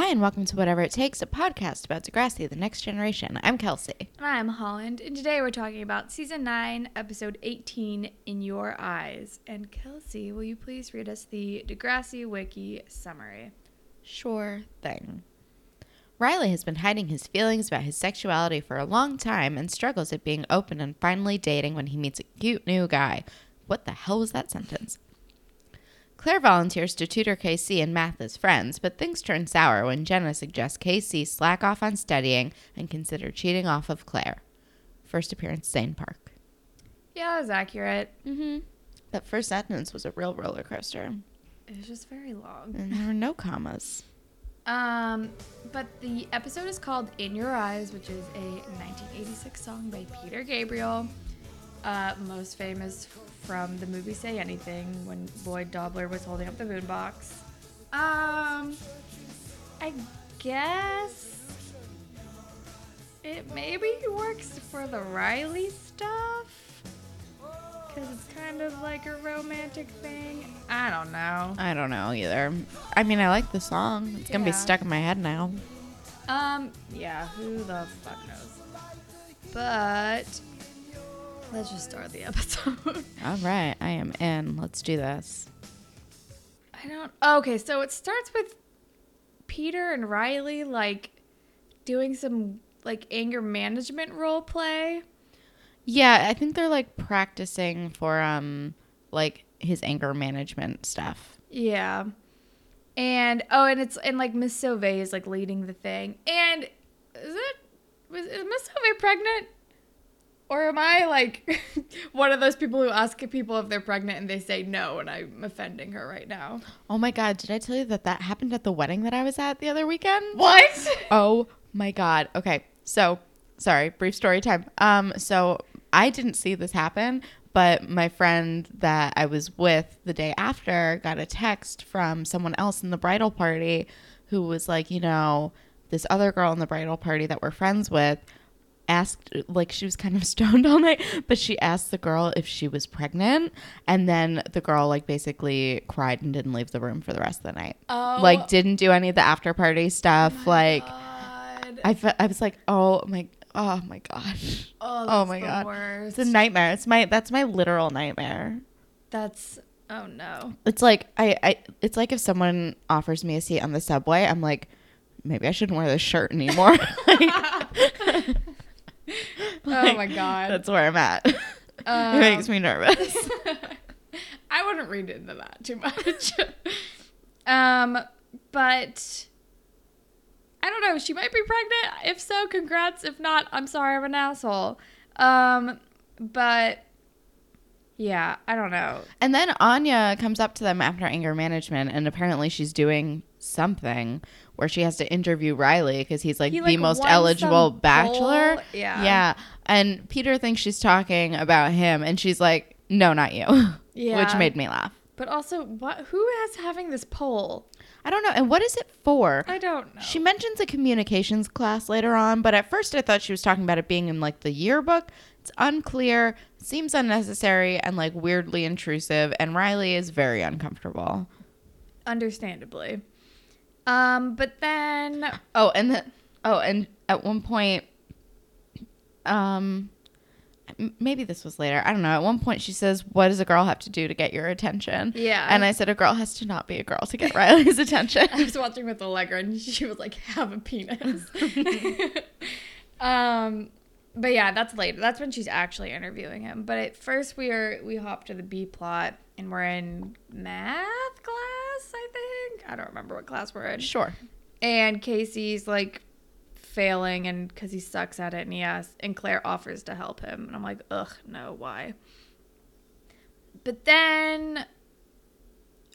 Hi, and welcome to Whatever It Takes, a podcast about Degrassi, the next generation. I'm Kelsey. And I'm Holland, and today we're talking about season 9, episode 18, In Your Eyes. And Kelsey, will you please read us the Degrassi Wiki summary? Sure thing. Riley has been hiding his feelings about his sexuality for a long time and struggles at being open and finally dating when he meets a cute new guy. What the hell was that sentence? Claire volunteers to tutor KC in math as friends, but things turn sour when Jenna suggests KC slack off on studying and consider cheating off of Claire. First appearance, Zane Park. Yeah, that was accurate. Mm-hmm. That first sentence was a real roller coaster, It was just very long. and there were no commas. Um, but the episode is called In Your Eyes, which is a 1986 song by Peter Gabriel. Uh, most famous from the movie Say Anything when Lloyd Dobler was holding up the boombox. Um, I guess it maybe works for the Riley stuff because it's kind of like a romantic thing. I don't know. I don't know either. I mean, I like the song. It's gonna be stuck in my head now. Um, yeah, who the fuck knows? But let's just start the episode. All right, I am in. Let's do this. I don't. Okay, so it starts with Peter and Riley like doing some like anger management role play. Yeah, I think they're like practicing for um like his anger management stuff. Yeah. And oh, and it's and like Miss Sauvé is like leading the thing. And is it was is Miss Sauvé pregnant? Or am I like one of those people who ask people if they're pregnant and they say no and I'm offending her right now? Oh my god, did I tell you that that happened at the wedding that I was at the other weekend? What? Oh my god. Okay. So, sorry, brief story time. Um so I didn't see this happen, but my friend that I was with the day after got a text from someone else in the bridal party who was like, you know, this other girl in the bridal party that we're friends with asked like she was kind of stoned all night but she asked the girl if she was pregnant and then the girl like basically cried and didn't leave the room for the rest of the night Oh, like didn't do any of the after party stuff oh like God. I, fe- I was like, oh my, oh my gosh, oh, oh my God. worst. it's a nightmare. It's my, that's my literal nightmare. That's oh no. It's like I, I, it's like if someone offers me a seat on the subway, I'm like, maybe I shouldn't wear this shirt anymore. Like- Oh my God. that's where I'm at. it Um, makes me nervous. I wouldn't read into that too much. um, but I don't know. She might be pregnant. If so, congrats. If not, I'm sorry. I'm an asshole. Um, but yeah, I don't know. And then Anya comes up to them after anger management, and apparently she's doing something where she has to interview Riley because he's like He, the like, most eligible bachelor. Yeah. Yeah. And Peter thinks she's talking about him, and she's like, no, not you. Yeah. Which made me laugh. But also, what? Who is having this poll? I don't know. And what is it for? I don't know. She mentions a communications class later on, but at first I thought she was talking about it being in like the yearbook. It's unclear, seems unnecessary, and like weirdly intrusive. And Riley is very uncomfortable. understandably. Um, but then Oh, and then oh, and at one point, um, maybe this was later. I don't know. At one point, she says, "What does a girl have to do to get your attention?" Yeah. and I said, "A girl has to not be a girl to get Riley's attention." I was watching with Allegra and she was like, have a penis. um, but yeah, that's later. That's when she's actually interviewing him. But at first we are we hop to the B plot and we're in math class, I think. I don't remember what class we're in. sure. And KC's like failing and because he sucks at it and he asks and Claire offers to help him. And I'm like, ugh, no, why? But then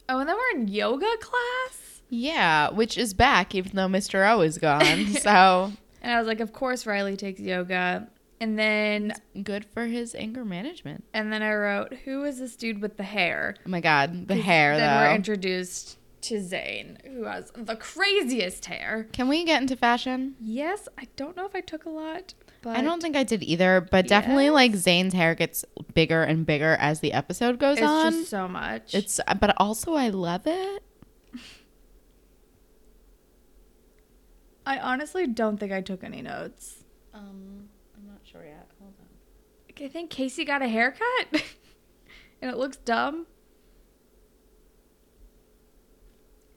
Oh, and then we're in yoga class? Yeah, which is back even though Mr. O is gone. so And I was like, of course Riley takes yoga. And then Good for his anger management. and then I wrote, "Who is this dude with the hair?" Oh my god, the hair Then we're introduced to Zane, who has the craziest hair. Can we get into fashion? Yes, I don't know if I took a lot, but I don't think I did either, but definitely Yes. like Zane's hair gets bigger and bigger as the episode goes it's on. just so much. It's but also I love it. I honestly don't think I took any notes. Um, I'm not sure yet. Hold on. I think KC got a haircut, and it looks dumb.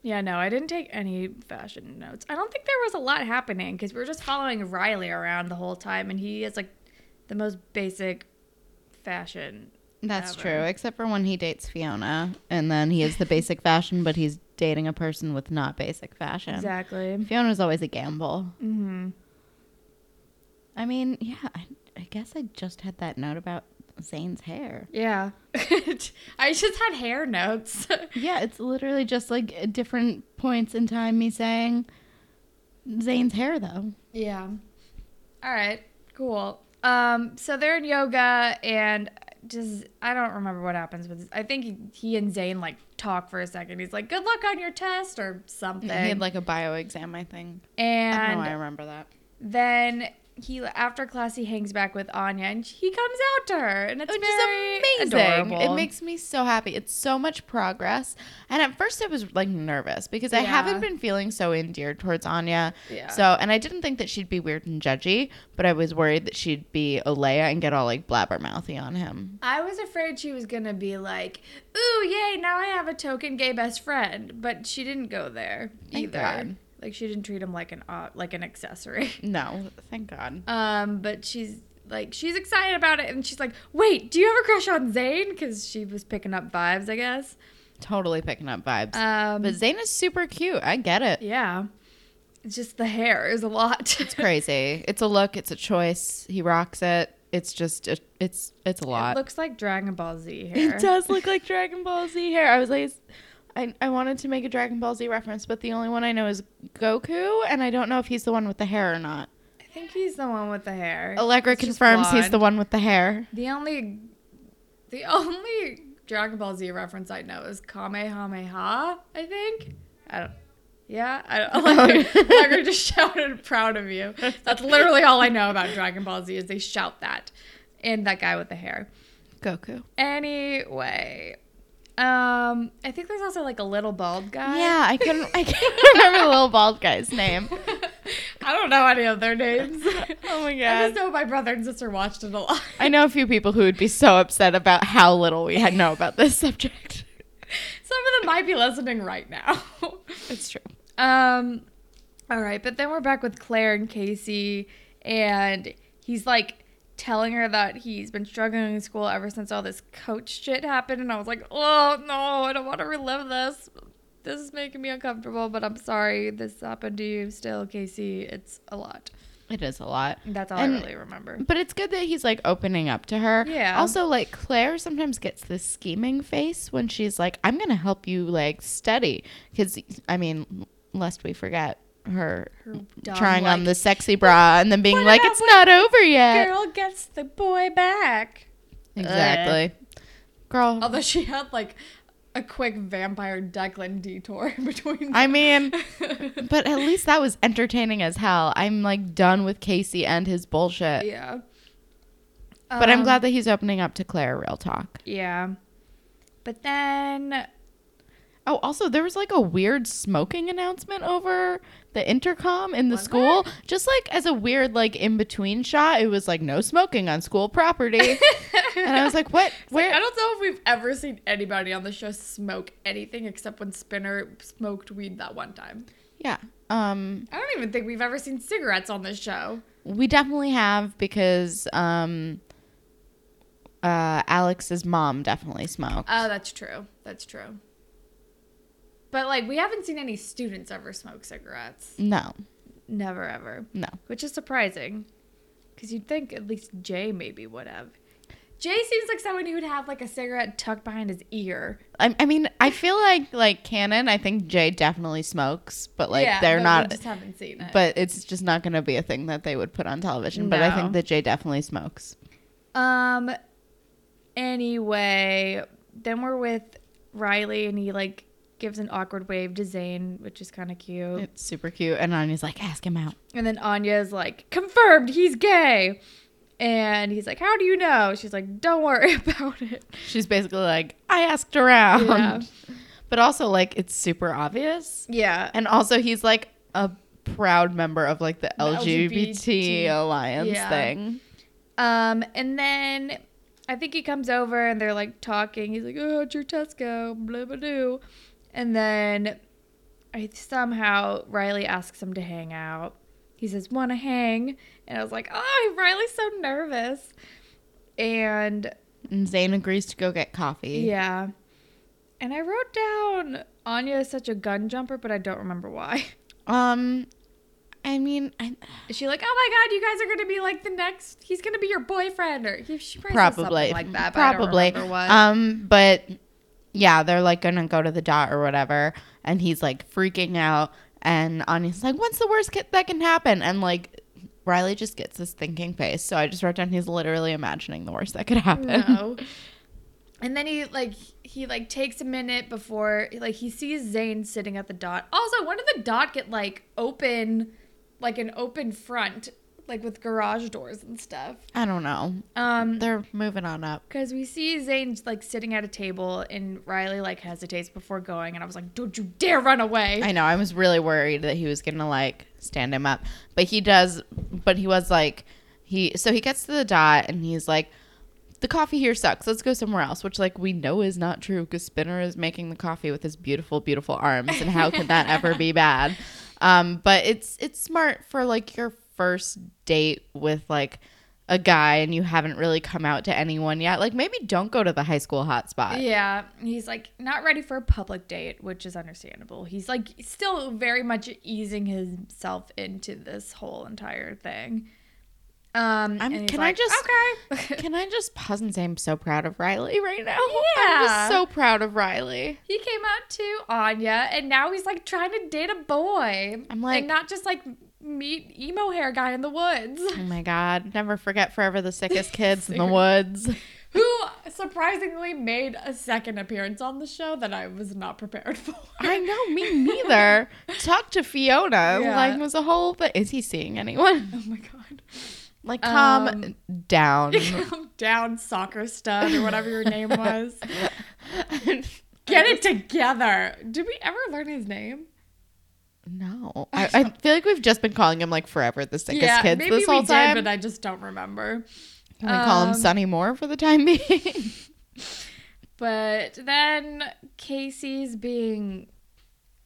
Yeah, no, I didn't take any fashion notes. I don't think there was a lot happening because we were just following Riley around the whole time, and he has like the most basic fashion. That's ever. true, except for when he dates Fiona, and then he is the basic fashion, but he's dating a person with not basic fashion. Exactly. Fiona's always a gamble. Mm-hmm. I mean, yeah, I, I guess I just had that note about Zane's hair. Yeah. I just had hair notes. Yeah, it's literally just like different points in time me saying Zane's hair though. Yeah. All right. Cool. Um. So they're in yoga, and just I don't remember what happens with. I think he, he and Zane like talk for a second. He's like, "Good luck on your test" or something. He had like a bio exam, I think. I and know, I remember that. then he after class he hangs back with Anya, and he comes out to her, and it's Which very is amazing. adorable. It makes me so happy. It's so much progress. And at first I was like nervous because I haven't been feeling so endeared towards Anya. Yeah. So and I didn't think that she'd be weird and judgy, but I was worried that she'd be Olea and get all like blabbermouthy on him. I was afraid she was gonna be like, "Ooh, yay! Now I have a token gay best friend," but she didn't go there Thank either. God. Like she didn't treat him like an uh, like an accessory. No, thank God. Um, but she's like she's excited about it, and she's like, "Wait, do you have a crush on Zane?" Because she was picking up vibes, I guess. Totally picking up vibes. Um, but Zane is super cute. I get it. yeah, it's just the hair is a lot. It's crazy. It's a look. It's a choice. He rocks it. It's just it, it's it's a It lot. looks like Dragon Ball Z hair. It does look like Dragon Ball Z hair. I was like, I, I wanted to make a Dragon Ball Z reference, but the only one I know is Goku, and I don't know if he's the one with the hair or not. I think he's the one with the hair. Allegra It's confirms he's the one with the hair. The only, the only Dragon Ball Z reference I know is Kamehameha. I think. I don't. Yeah, I don't. Like, Allegra just shouted, "Proud of you." That's literally all I know about Dragon Ball Z is they shout that, and that guy with the hair. Goku. Anyway, um, I think there's also like a little bald guy. Yeah, I couldn't. I can't remember the little bald guy's name. I don't know any of their names. Oh my god! I just know my brother and sister watched it a lot. I know a few people who would be so upset about how little we had know about this subject. Some of them might be listening right now. It's true. Um, all right, but then we're back with Claire and KC, and he's like telling her that he's been struggling in school ever since all this coach shit happened, and I was like, oh no, I don't want to relive this. This is making me uncomfortable, but I'm sorry this happened to you still, KC. It's a lot. It is a lot. That's all And- I really remember. But it's good that he's like opening up to her. Yeah. Also, like Claire sometimes gets this scheming face when she's like, "I'm gonna help you like study," because I mean, lest we forget her, Her trying on the sexy bra and then being like, "It's not over yet." girl gets the boy back. Exactly. Girl. Although she had like a quick vampire Declan detour between. I mean, but at least that was entertaining as hell. I'm like done with KC and his bullshit. yeah. But I'm Um, glad that he's opening up to Claire real talk. Yeah. But then Oh, also, there was like a weird smoking announcement over the intercom in the Was school. Just like as a weird, like in between shot, it was like no smoking on school property. and I was like, what? Where? I don't know if we've ever seen anybody on the show smoke anything except when Spinner smoked weed that one time. yeah. Um, I don't even think we've ever seen cigarettes on this show. we definitely have because um, uh, Alex's mom definitely smoked. Oh, that's true. That's true. But like, we haven't seen any students ever smoke cigarettes. no, Never ever. no. Which is surprising. Because you'd think at least Jay maybe would have. Jay seems like someone who would have like a cigarette tucked behind his ear. I, I mean, I feel like like canon. I think Jay definitely smokes, but like Yeah, they're but not. Just haven't seen it. But it's just not going to be a thing that they would put on television. But I think that Jay definitely smokes. Um. Anyway, then we're with Riley, and he like gives an awkward wave to Zane, which is kind of cute. It's super cute. And Anya's like, ask him out. And then Anya's like, confirmed, he's gay. And he's like, how do you know? She's like, don't worry about it. She's basically like, I asked around. Yeah. But also, like, it's super obvious. Yeah. And also, he's like a proud member of like the, The LGBT, LGBT alliance yeah. thing. Um, and then I think he comes over and they're like talking. He's like, "Oh, how'd your test go?" Blah blah blah. And then I somehow Riley asks him to hang out. He says, "Want to hang?" And I was like, "Oh, Riley's so nervous." And And Zane agrees to go get coffee. yeah, and I wrote down Anya is such a gun jumper, but I don't remember why. Um, I mean, I, Is she like, "Oh my god, you guys are gonna be like the next? He's gonna be your boyfriend," or he, she probably, something like that. But I don't probably. Um, but yeah, they're like gonna go to the dot or whatever, and he's like freaking out, and Anya's like, "What's the worst that can happen?" And like. Riley just gets this thinking face, so I just wrote down he's literally imagining the worst that could happen. No. And then he like he like takes a minute before like he sees Zane sitting at the dot. Also, when did the dot get like open, like an open front, like with garage doors and stuff? I don't know. Um, They're moving on up. because we see Zane like sitting at a table and Riley like hesitates before going, and I was like, "Don't you dare run away!" I know. I was really worried that he was gonna like stand him up, but he does. But he was like, he. So he gets to the dot and he's like, "The coffee here sucks. Let's go somewhere else." Which like we know is not true because Spinner is making the coffee with his beautiful, beautiful arms, and how could that ever be bad? Um, but it's it's smart for like your first date with like a guy and you haven't really come out to anyone yet. Like maybe don't go to the high school hotspot. Yeah, he's like not ready for a public date, which is understandable. He's like still very much easing himself into this whole entire thing. Um, I'm- and he's can I just- okay? Can I just pause and say I'm so proud of Riley right now? Yeah. I'm just so proud of Riley. he came out to Anya, and now he's like trying to date a boy. I'm like- and not just like meet emo hair guy in the woods, Oh my God. Never forget forever the sickest kids in the woods. who surprisingly made a second appearance on the show that I was not prepared for. I know, me neither. Talk to Fiona. Yeah. Like, was a whole, but is he seeing anyone? oh my god. Like, calm Um, down. Calm down, soccer stud, or whatever your name was. Get it together. Did we ever learn his name? No. I, I feel like we've just been calling him, like, forever the sickest kids maybe this whole we time. did, but I just don't remember. Can we call him um, Sonny Moore for the time being? But then Casey's being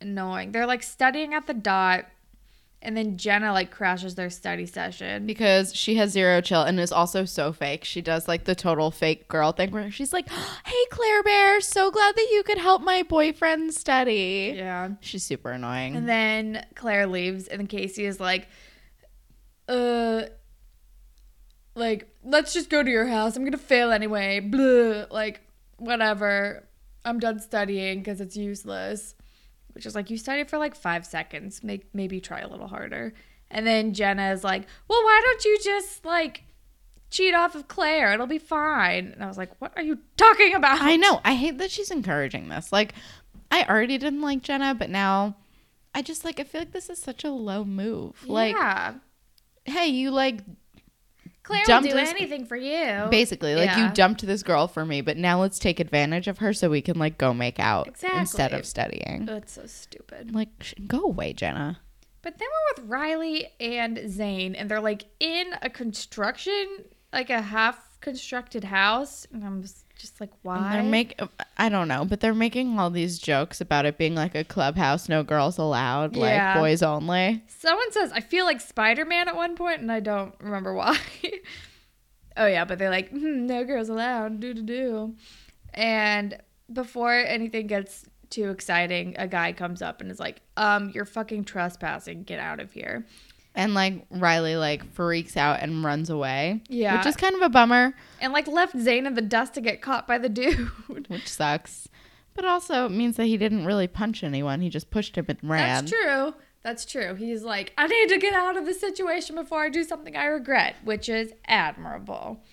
annoying. They're like studying at the dot, and then Jenna like crashes their study session. because she has zero chill and is also so fake. She does like the total fake girl thing where she's like, "Hey Claire Bear, so glad that you could help my boyfriend study." Yeah. She's super annoying. And then Claire leaves, and KC is like, uh, like, let's just go to your house. I'm gonna fail anyway. Blah. Like, whatever. I'm done studying because it's useless. Which is like, you studied for like five seconds. Make maybe try a little harder. And then Jenna is like, well, why don't you just like cheat off of Claire? It'll be fine. And I was like, what are you talking about? I know. I hate that she's encouraging this. Like, I already didn't like Jenna, but now I just like I feel like this is such a low move. Like, yeah. hey, you like Claire will do this- anything for you. basically like Yeah. you dumped this girl for me, but now let's take advantage of her so we can like go make out instead of studying. That's so stupid. Like, sh- go away, Jenna. But then we're with Riley and Zane, and they're like in a construction, like a half constructed house. And I'm s- just like, And why? they're make I don't know, but they're making all these jokes about it being like a clubhouse, no girls allowed, Yeah. like boys only. Someone says, I feel like Spider Man at one point, and I don't remember why. oh, yeah, but they're like, hmm, no girls allowed, do do do. And before anything gets too exciting, a guy comes up and is like, um, you're fucking trespassing, get out of here. And like Riley like freaks out and runs away. Yeah. Which is kind of a bummer, And like left Zane in the dust to get caught by the dude. which sucks. But also means that he didn't really punch anyone. He just pushed him and ran. That's true. That's true. He's like, I need to get out of this situation before I do something I regret, which is admirable.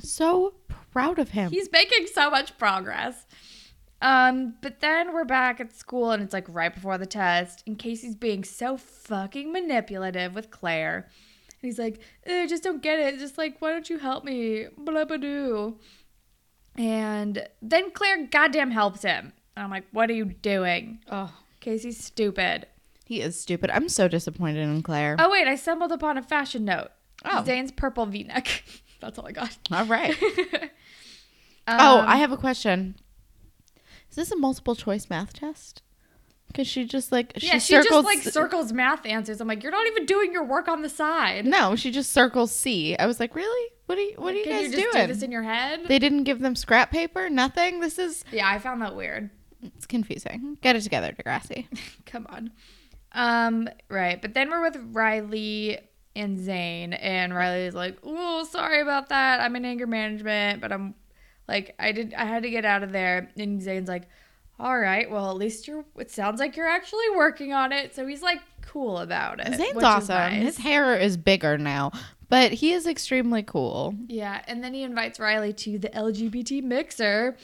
So proud of him. He's making so much progress. Um, but then we're back at school and it's like right before the test, and KC's being so fucking manipulative with Claire. And he's like, "Eh, I just don't get it. Just like, why don't you help me? Blah blah doo. And then Claire goddamn helps him. And I'm like, what are you doing? oh, KC's stupid. he is stupid. I'm so disappointed in Claire. Oh wait, I stumbled upon a fashion note. Oh. Zane's purple V-neck. That's all I got. All right. oh, Um, I have a question. Is this a multiple choice math test? Because she just like she yeah, she circles. just like circles math answers. I'm like, you're not even doing your work on the side. no, she just circles C. I was like, really? What are you? What are you Can guys you just doing? do this in your head? they didn't give them scrap paper. Nothing. This is yeah, I found that weird. it's confusing. Get it together, Degrassi. Come on. Um, right. But then we're with Riley and Zane, and Riley's like, "Oh, sorry about that. I'm in anger management, but I'm like, I did, I had to get out of there." And Zane's like, "All right, well, at least you're. It sounds like you're actually working on it." So he's like cool about it. Zane's awesome. nice. His hair is bigger now, but he is extremely cool. Yeah, and then he invites Riley to the LGBT mixer,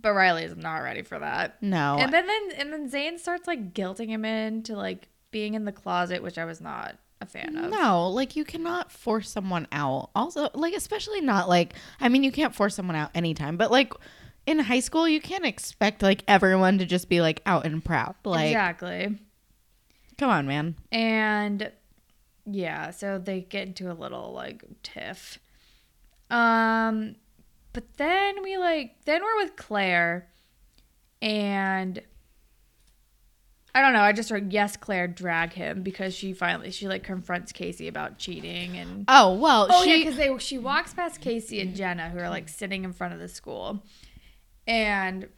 but Riley is not ready for that. No, And then, then and then Zane starts like guilting him into like being in the closet, which I was not a fan of. No, like you cannot force someone out. Also, like especially not like I mean you can't force someone out anytime, but like in high school you can't expect like everyone to just be like out and proud. Like exactly. come on, man. And yeah, so they get into a little like tiff. Um but then we like then we're with Claire and I don't know, I just heard yes Claire drag him because she finally she like confronts KC about cheating and Oh, well, Oh yeah, she because they she walks past KC and Jenna who are like sitting in front of the school, and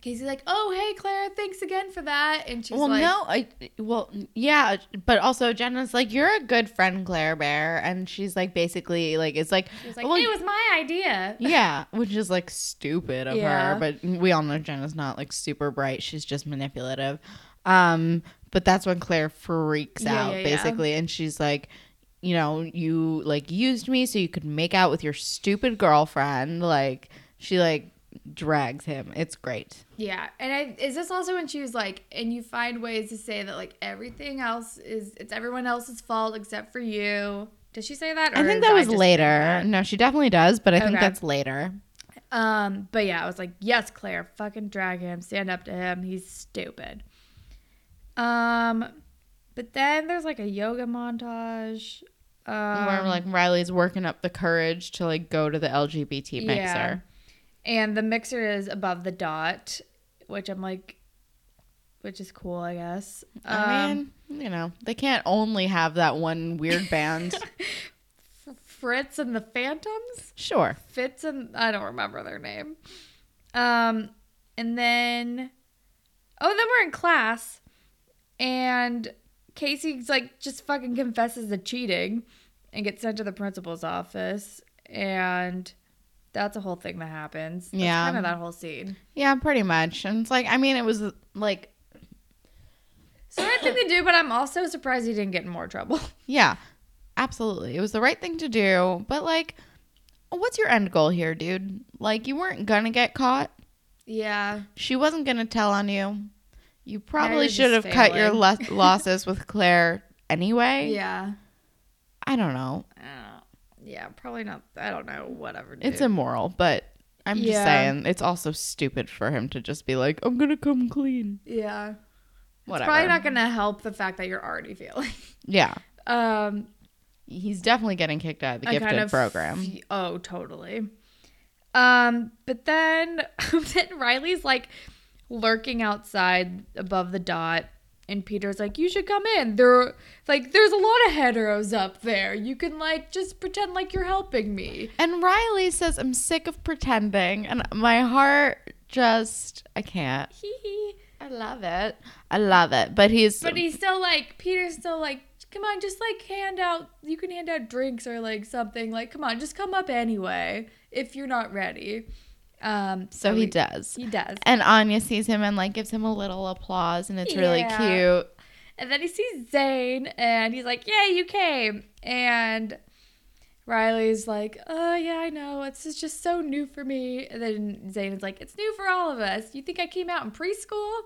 KC's like, "Oh hey Claire, thanks again for that," and she's Well, like, "Well no, I well, yeah, but also Jenna's like you're a good friend, Claire Bear, and she's like basically like it's like like, oh, well, "It was my idea." Yeah, which is like stupid of Yeah. her, but we all know Jenna's not like super bright. She's just manipulative. Um, but that's when Claire freaks Yeah, out yeah, basically and she's like, you know, you like used me so you could make out with your stupid girlfriend. Like she like drags him. It's great. Yeah, and I, is this also when she was like, and you find ways to say that like everything else is it's everyone else's fault except for you. Did she say that? I think that was later. that? No, she definitely does, but I think that's later. Um, but yeah, I was like, yes, Claire, fucking drag him, stand up to him. He's stupid. Um, but then there's like a yoga montage. Um, Where like Riley's working up the courage to like go to the LGBT mixer. Yeah. and the mixer is above the dot, which I'm like, which is cool, I guess. I Um, mean, you know, they can't only have that one weird band. Fritz and the Phantoms. sure. Fitz and I don't remember their name. Um, and then, oh, then we're in class, and KC's like just fucking confesses to cheating, and gets sent to the principal's office, and that's a whole thing that happens. That's Yeah. kind of that whole scene. Yeah, pretty much. And it's like, I mean, it was like, It's the right thing to do, but I'm also surprised he didn't get in more trouble. yeah, absolutely. It was the right thing to do. But like, what's your end goal here, dude? Like, you weren't gonna get caught. yeah, She wasn't gonna tell on you. You probably should have cut your lo- losses with Claire anyway. yeah, I don't know. I yeah. Probably not. I don't know. Whatever. Dude. It's immoral, but I'm just saying it's also stupid for him to just be like, I'm gonna come clean. yeah. It's Whatever. probably not gonna help the fact that you're already feeling. yeah. Um, He's definitely getting kicked out of the I gifted kind of program. fe- oh, totally. Um, but then then Riley's like lurking outside above the dot, and Peter's like, "You should come in. There, like, there's a lot of heteros up there. You can like just pretend like you're helping me." And Riley says, I'm sick of pretending. And my heart just, I can't. I love it. I love it. But he's, But he's still like Peter's still like, come on, just like hand out. You can hand out drinks or like something. Like, come on, just come up anyway if you're not ready. Um, So he we- does. He does. And Anya sees him and like gives him a little applause, and it's really cute. And then he sees Zane and he's like, Yeah, you came. And Riley's like, Oh, yeah, I know. It's just- just so new for me. And then Zane is like, It's new for all of us. You think I came out in preschool?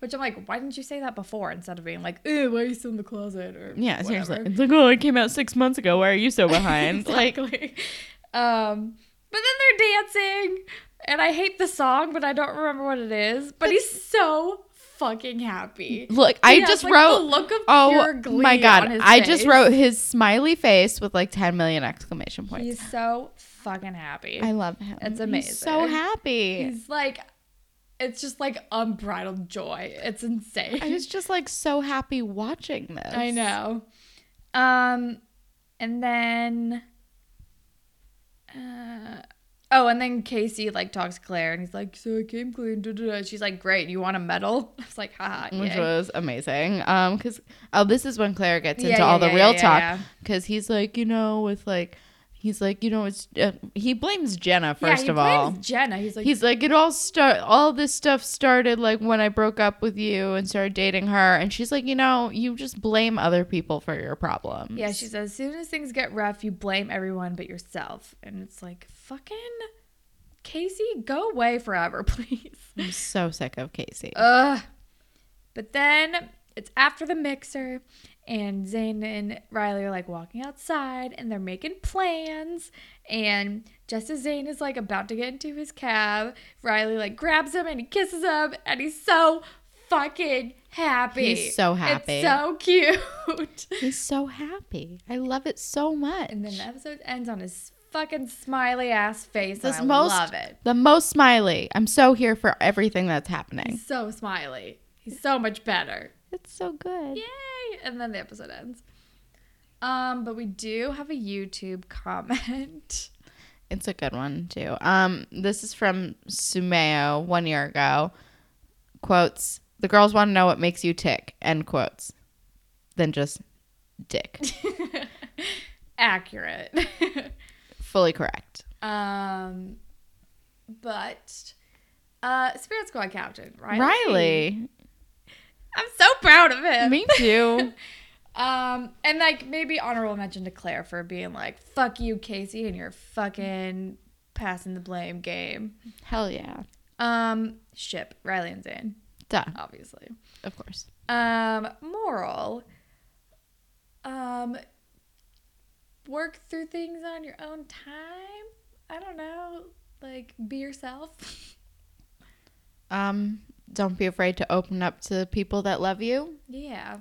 Which I'm like, Why didn't you say that before instead of being like, Ew, why are you still in the closet? Or Yeah, seriously. whatever. It's like, oh, it came out six months ago. Why are you so behind? Like, exactly. um, but then they're dancing, and I hate the song, but I don't remember what it is. But he's so fucking happy. look, He I has, just like, wrote. the look of oh pure glee my god! I just wrote his smiley face with like ten million exclamation points. He's so fucking happy. I love him. It's He's so happy. He's like, it's just like unbridled joy. It's insane. I was just like so happy watching this. I know. Um, and then, uh, oh, and then KC like talks to Claire, and he's like, "So I came clean." Da, da, da. She's like, "Great, you want a medal?" I was like, "Haha." Which was amazing. Um, cause oh, this is when Claire gets Yeah, into yeah, all the yeah, real yeah, talk. yeah. Cause he's like, you know, with like, he's like, you know, it's uh, he blames Jenna Yeah, first he of all. blames Jenna. He's like, He's like, it all start, all this stuff started like when I broke up with you and started dating her, and she's like, you know, you just blame other people for your problems. yeah. She says, as soon as things get rough, you blame everyone but yourself, and it's like, fucking KC, go away forever, please. I'm so sick of KC. Ugh. But then it's after the mixer, and Zane and Riley are like walking outside and they're making plans. And just as Zane is like about to get into his cab, Riley like grabs him and he kisses him, and he's so fucking happy. He's so happy. It's so cute. He's so happy. I love it so much. and then the episode ends on his fucking smiley ass face. This and I most, love it. the most smiley. I'm so here for everything that's happening. He's so smiley. He's so much better. It's so good. Yay! And then the episode ends. Um, but we do have a YouTube comment. It's a good one too. Um, this is from Sumeo one year ago. Quotes: The girls want to know what makes you tick. End quotes. Then just dick. Accurate. Fully correct. um, but uh, Spirit Squad captain Riley. Riley, I'm so proud of him. me too. Um, and like maybe honorable mention to Claire for being like, "Fuck you, KC, and your fucking passing the blame game." Hell yeah. Um, ship Riley and Zane, Duh. obviously. Of course. Um, moral. Um, work through things on your own time. I don't know. Like, be yourself. Um, don't be afraid to open up to people that love you. yeah.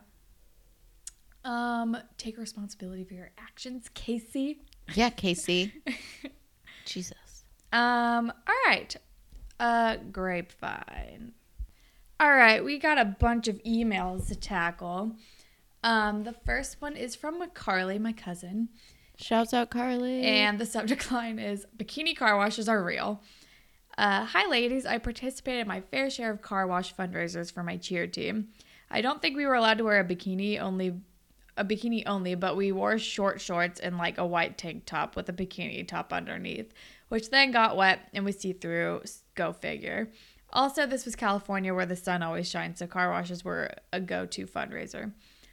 Um, take responsibility for your actions, KC. Yeah, KC. Jesus. Um, all right. Uh, grapevine. All right, we got a bunch of emails to tackle. Um, the first one is from Carly, my cousin. Shouts out Carly. And the subject line is Bikini car washes are real. Uh, Hi, ladies. I participated in my fair share of car wash fundraisers for my cheer team. I don't think we were allowed to wear a bikini only, a bikini only, but we wore short shorts and like a white tank top with a bikini top underneath, which then got wet and was see through. Go figure. Also, this was California where the sun always shines, so car washes were a go to fundraiser.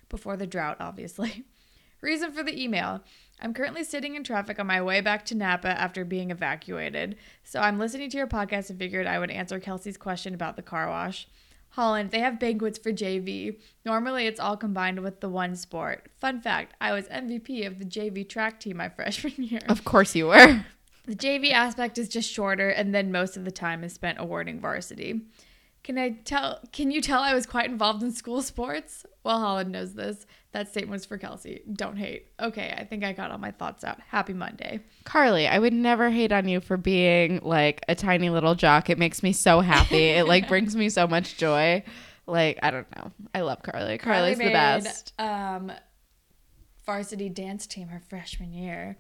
Before the drought, obviously. Reason for the email I'm currently sitting in traffic on my way back to Napa after being evacuated. So I'm listening to your podcast and figured I would answer Kelsey's question about the car wash. Holland, they have banquets for JV. Normally it's all combined with the one sport. Fun fact I was MVP of the JV track team my freshman year. of course you were. The JV aspect is just shorter, and then most of the time is spent awarding varsity. Can I tell? Can you tell I was quite involved in school sports? Well, Holland knows this. That statement was for Kelsey. Don't hate. Okay, I think I got all my thoughts out. Happy Monday. Carly, I would never hate on you for being like a tiny little jock. It makes me so happy. it like brings me so much joy. Like, I don't know. I love Carly. Carly's the made, best. Um, varsity dance team her freshman year,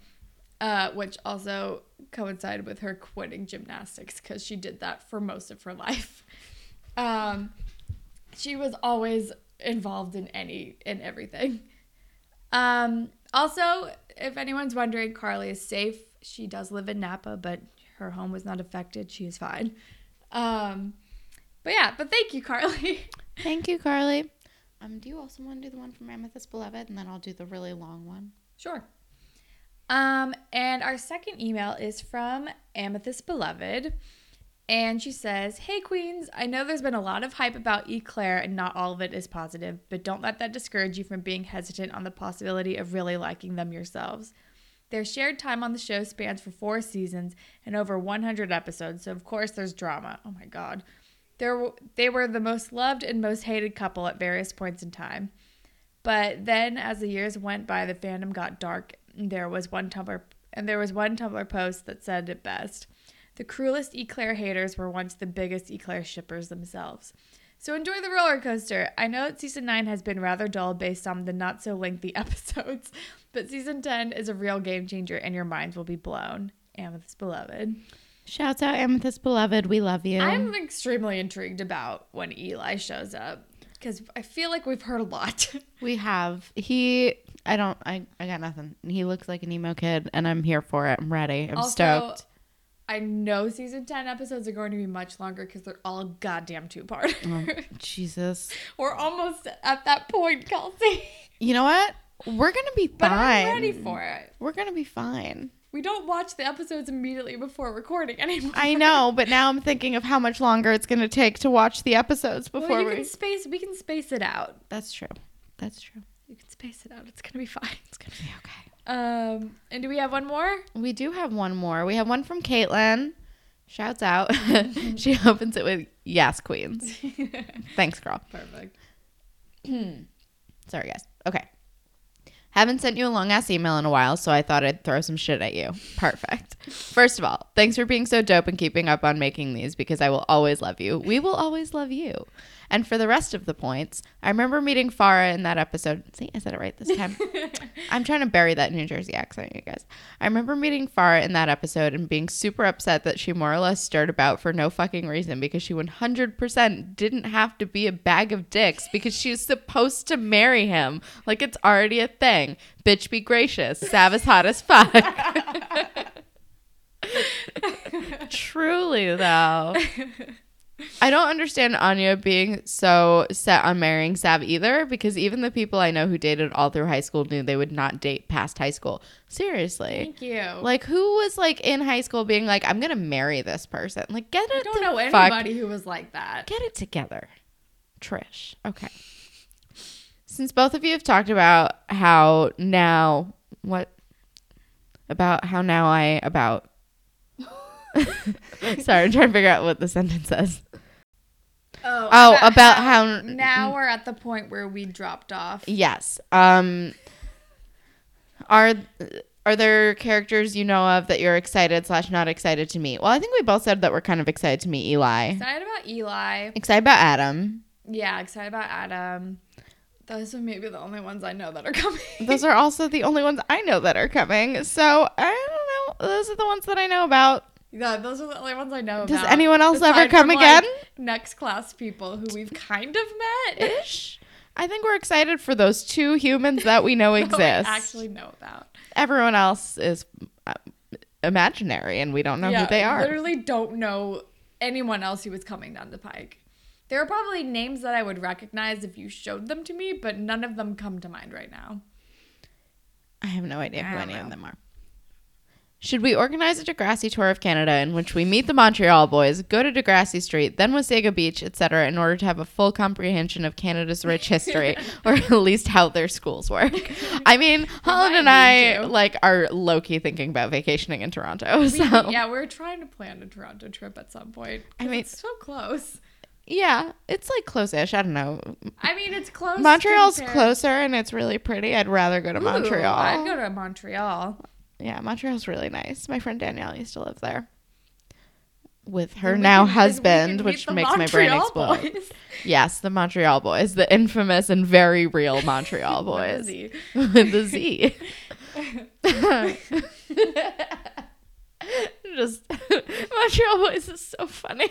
uh, which also coincided with her quitting gymnastics because she did that for most of her life. Um, she was always involved in any in everything. Um, also, if anyone's wondering, Carly is safe. She does live in Napa, but her home was not affected. She is fine. Um, but yeah, but thank you, Carly. Thank you, Carly. Um, do you also want to do the one from Amethyst Beloved, and then I'll do the really long one? Sure. Um, and our second email is from Amethyst Beloved. And she says, Hey Queens, I know there's been a lot of hype about Eclair and not all of it is positive, but don't let that discourage you from being hesitant on the possibility of really liking them yourselves. Their shared time on the show spans for four seasons and over 100 episodes, so of course there's drama. Oh my god. They were the most loved and most hated couple at various points in time. But then, as the years went by, the fandom got dark. There was one Tumblr, and there was one Tumblr post that said it best: "The cruelest Eclair haters were once the biggest Eclair shippers themselves." So enjoy the roller coaster. I know that season nine has been rather dull based on the not so lengthy episodes, but season ten is a real game changer, and your minds will be blown. Amethyst beloved. Shouts out Amethyst Beloved. We love you. I'm extremely intrigued about when Eli shows up because I feel like we've heard a lot. we have. He. I don't. I. I got nothing. He looks like an emo kid, and I'm here for it. I'm ready. I'm Also, stoked. I know season 10 episodes are going to be much longer because they're all goddamn two part. Oh, Jesus. We're almost at that point, Kelsey. You know what? We're gonna be fine. But. I'm ready for it. We're gonna be fine. We don't watch the episodes immediately before recording anymore. I know, but now I'm thinking of how much longer it's gonna take to watch the episodes before well, we. can space. We can space it out. That's true. That's true. You can space it out. It's gonna be fine. It's gonna be okay. Um, and do we have one more? We do have one more. We have one from Caitlin. Shouts out. she opens it with "Yes, Queens." Thanks, girl. Perfect. Sorry, guys. Okay. Haven't sent you a long ass email in a while, so I thought I'd throw some shit at you. Perfect. First of all, thanks for being so dope and keeping up on making these because I will always love you. We will always love you. And for the rest of the points, I remember meeting Farah in that episode. See, I said it right this time. I'm trying to bury that New Jersey accent, you guys. I remember meeting Farah in that episode and being super upset that she more or less stirred about for no fucking reason because she 100% didn't have to be a bag of dicks because she's supposed to marry him. Like it's already a thing. Bitch, be gracious. Sav is hot as fuck. Truly, though. I don't understand Anya being so set on marrying Sav either because even the people I know who dated all through high school knew they would not date past high school. Seriously. Thank you. Like who was like in high school being like I'm going to marry this person? Like get it. I don't know fuck- anybody who was like that. Get it together. Trish. Okay. Since both of you have talked about how now what about how now I about Sorry, I'm trying to figure out what the sentence says. Oh, about how- now we're at the point where we dropped off. Yes. Um are are there characters you know of that you're excited slash not excited to meet? Well, I think we both said that we're kind of excited to meet Eli. Excited about Eli. Excited about Adam. Yeah, excited about Adam. Those are maybe the only ones I know that are coming. Those are also the only ones I know that are coming. So I don't know. Those are the ones that I know about. Yeah, those are the only ones I know about. Does about. anyone else ever come from, again? like, next class people who we've kind of met. Ish. I think we're excited for those two humans that we know that we exist. actually know about. Everyone else is uh, imaginary, and we don't know who they are. Literally don't know anyone else who was coming down the pike. There are probably names that I would recognize if you showed them to me, but none of them come to mind right now. I have no idea who any know. of them are. Should we organize a Degrassi tour of Canada in which we meet the Montreal boys, go to Degrassi Street, then Wasaga Beach, etc., in order to have a full comprehension of Canada's rich history, or at least how their schools work? I mean, Holland and I to. like are low key thinking about vacationing in Toronto. We- So yeah, we're trying to plan a Toronto trip at some point. I mean- it's so close. yeah, it's like close-ish. I don't know. I mean, it's close. Montreal's compared- closer and it's really pretty. I'd rather go to Ooh, Montreal. I'd go to Montreal. Yeah, Montreal's really nice. My friend Danielle used to live there with her We now can- husband, which makes my brain explode. boys. Yes, the Montreal boys, the infamous and very real Montreal boys with the Z. Just Montreal boys is so funny.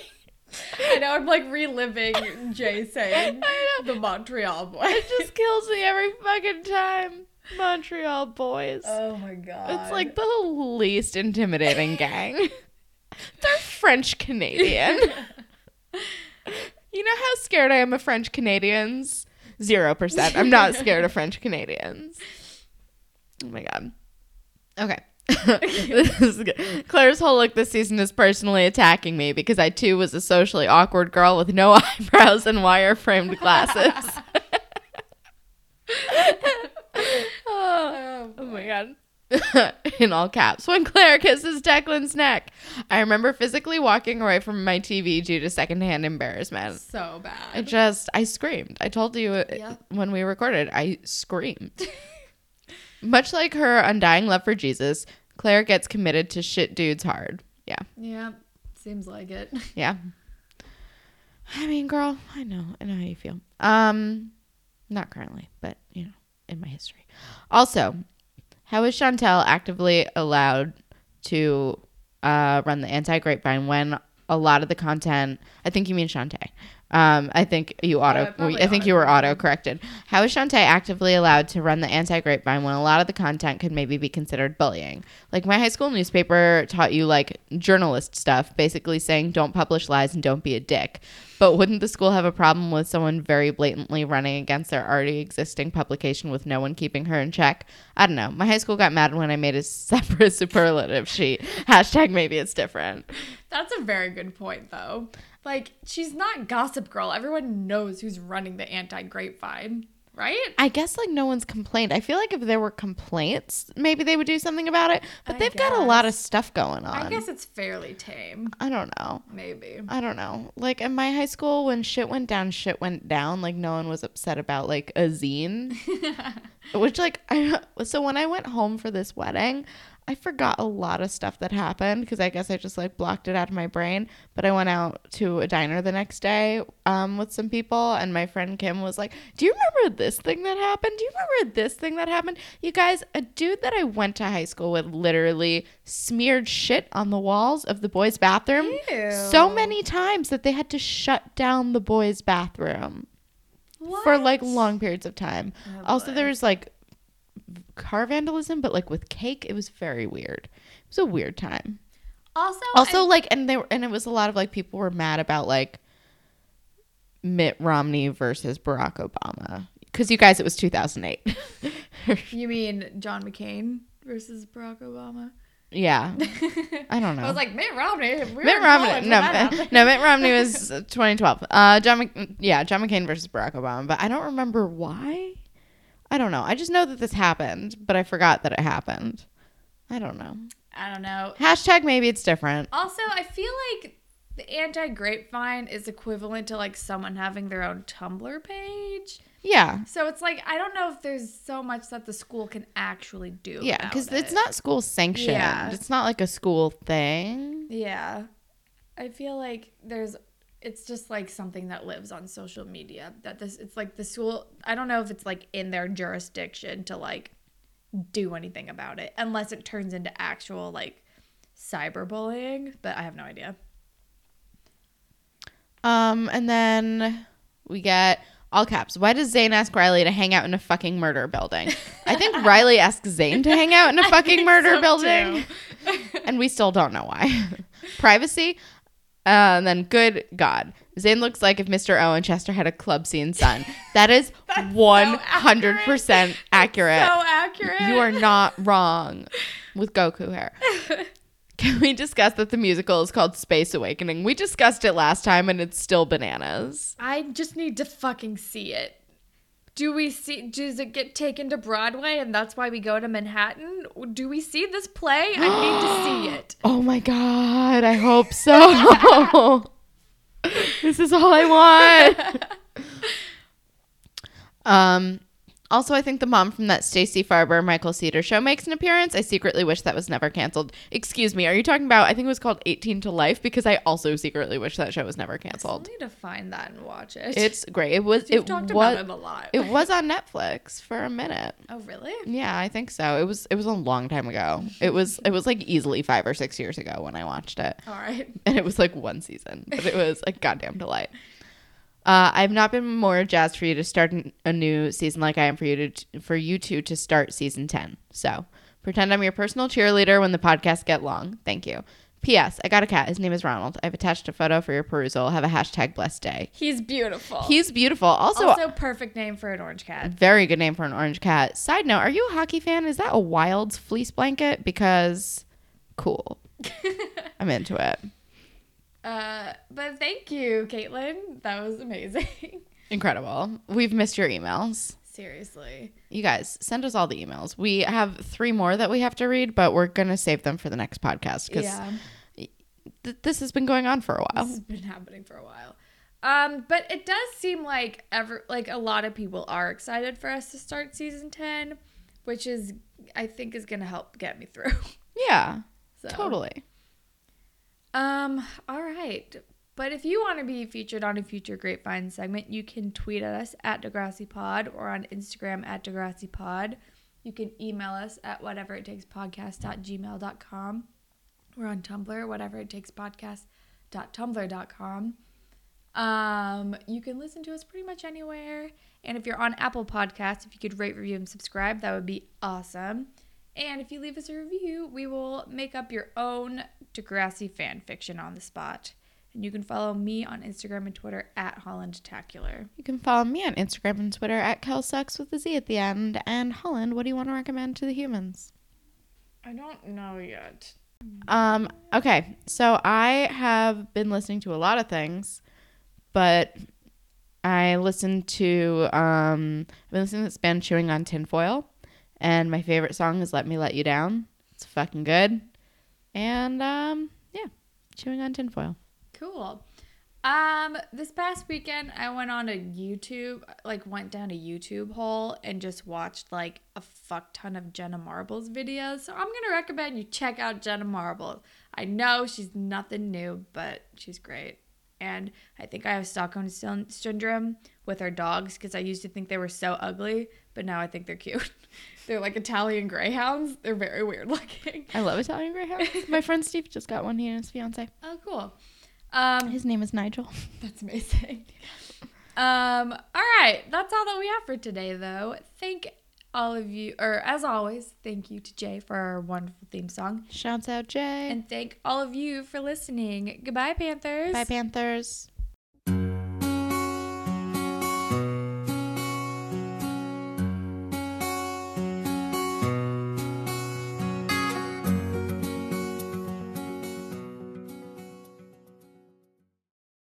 I know I'm like reliving Jay saying the Montreal boy. It just kills me every fucking time. Montreal boys. Oh my god. It's like the least intimidating gang. They're French Canadian. you know how scared I am of French Canadians? Zero percent. I'm not scared of French Canadians. Oh my god. Okay. this is good. Claire's whole look this season is personally attacking me because I too was a socially awkward girl with no eyebrows and wire framed glasses. Oh, oh my god. In all caps. When Claire kisses Declan's neck. I remember physically walking away from my TV due to secondhand embarrassment. so bad. I just, I screamed. I told you uh, Yep. when we recorded, I screamed. Much like her undying love for Jesus, Claire gets committed to shit dudes hard. Yeah. yeah, seems like it. Yeah. I mean, girl, I know. I know how you feel. Um, not currently, but you know, in my history. Also, how is Chantel actively allowed to uh, run the anti grapevine when a lot of the content? I think you mean Shantae. Um, I think you auto. Uh, probably I think you were auto auto-corrected. corrected. How is Shantae actively allowed to run the anti grapevine when a lot of the content could maybe be considered bullying? Like my high school newspaper taught you like journalist stuff, basically saying don't publish lies and don't be a dick. But wouldn't the school have a problem with someone very blatantly running against their already existing publication with no one keeping her in check? I don't know. My high school got mad when I made a separate superlative sheet. Hashtag maybe it's different. That's a very good point, though. Like, she's not Gossip Girl. Everyone knows who's running the anti grapevine, right? I guess like no one's complained. I feel like if there were complaints, maybe they would do something about it. But I they've got a lot of stuff going on. I guess it's fairly tame. I don't know. Maybe. I don't know. Like in my high school, when shit went down, shit went down. Like no one was upset about like a zine, which like I. So when I went home for this wedding, I forgot a lot of stuff that happened because I guess I just like blocked it out of my brain. But I went out to a diner the next day um, with some people, and my friend Kim was like, "Do you remember this thing that happened? Do you remember this thing that happened?" You guys, a dude that I went to high school with literally smeared shit on the walls of the boys' bathroom so many times that they had to shut down the boys' bathroom for like long periods of time. Oh, also, boy. there was like car vandalism, but like with cake, it was very weird. It was a weird time. Also, Also, I- like, and they were, and it was a lot of like people were mad about like Mitt Romney versus Barack Obama because you guys, it was 2008. you mean John McCain versus Barack Obama? Yeah, I don't know. I was like Mitt Romney. We Mitt Romney. No, no, Mitt Romney was uh, 2012. Uh, John, Mc, yeah, John McCain versus Barack Obama, but I don't remember why. I don't know. I just know that this happened, but I forgot that it happened. I don't know. I don't know. Hashtag maybe it's different. Also, I feel like the anti grapevine is equivalent to like someone having their own Tumblr page. Yeah, So it's like I don't know if there's so much that the school can actually do. yeah, because it's not school sanctioned. Yeah. It's not like a school thing. Yeah. I feel like there's it's just like something that lives on social media. That this it's like the school I don't know if it's like in their jurisdiction to like do anything about it unless it turns into actual like cyberbullying, but I have no idea. Um, and then we get all caps. Why does Zane ask Riley to hang out in a fucking murder building? I think Riley asks Zane to hang out in a fucking murder so, building. and we still don't know why. Privacy. Uh, and then, good God, Zane looks like if Mr. Owen Chester had a club scene son. That is one hundred percent accurate. So accurate. You are not wrong with Goku hair. Can we discuss that the musical is called Space Awakening? We discussed it last time and it's still bananas. I just need to fucking see it. Do we see? Does it get taken to Broadway, and that's why we go to Manhattan? Do we see this play? I need to see it. Oh my god, I hope so. this is all I want. um also, I think the mom from that Stacey Farber Michael Seater show makes an appearance. I secretly wish that was never canceled. Excuse me, are you talking about? I think it was called 18 to Life because I also secretly wish that show was never canceled. I need to find that and watch it. It's great. It was. You've it talked was. about it a lot. It was on Netflix for a minute. oh, really? Yeah, I think so. It was it was a long time ago. It was it was like easily 5 or 6 years ago when I watched it. All right. And it was like one season, but it was a goddamn delight. Uh, I've not been more jazzed for you to start an- a new season like I am for you to for you two to start season ten. So pretend I'm your personal cheerleader when the podcasts get long. Thank you. P.S. I got a cat. His name is Ronald. I've attached a photo for your perusal. Have a hashtag blessed day. He's beautiful. He's beautiful. Also, also perfect name for an orange cat. very good name for an orange cat. Side note: Are you a hockey fan? Is that a Wilds fleece blanket? Because cool. I'm into it. Uh, but thank you, Caitlin. That was amazing. Incredible. We've missed your emails. Seriously. You guys, send us all the emails. We have three more that we have to read, but we're going to save them for the next podcast because Yeah. th- this has been going on for a while. This has been happening for a while. Um, but it does seem like ever like a lot of people are excited for us to start season ten, which is I think is gonna help get me through. Yeah, So totally. Um, all right. But if you want to be featured on a future Grapevine segment, you can tweet at us at Degrassi Pod or on Instagram at Degrassi Pod. You can email us at whatever it takes podcast.gmail.com. We're on Tumblr, whatever it takes podcast.tumblr.com. Um, you can listen to us pretty much anywhere. And if you're on Apple Podcasts, if you could rate, review, and subscribe, that would be awesome. And if you leave us a review, we will make up your own Degrassi fan fiction on the spot. And you can follow me on Instagram and Twitter at HollandTacular. You can follow me on Instagram and Twitter at KelSucks with a Z at the end. And Holland, what do you want to recommend to the humans? I don't know yet. Um, okay, so I have been listening to a lot of things, but I listened to um I've been listening to this band chewing on tinfoil, and my favorite song is Let Me Let You Down. It's fucking good. And um yeah, chewing on tinfoil. Cool. Um, this past weekend I went on a YouTube, like went down a YouTube hole and just watched like a fuck ton of Jenna Marbles videos. So I'm gonna recommend you check out Jenna Marbles. I know she's nothing new, but she's great. And I think I have Stockholm syndrome with her dogs because I used to think they were so ugly, but now I think they're cute. they're like Italian greyhounds. They're very weird looking. I love Italian Greyhounds. my friend Steve just got one. He and his fiance. Oh, cool. Um, His name is Nigel. That's amazing. Um, all right, that's all that we have for today, though. Thank all of you, or as always, thank you to Jay for our wonderful theme song, Shouts out Jay. and thank all of you for listening. Goodbye, Panthers. Bye Panthers.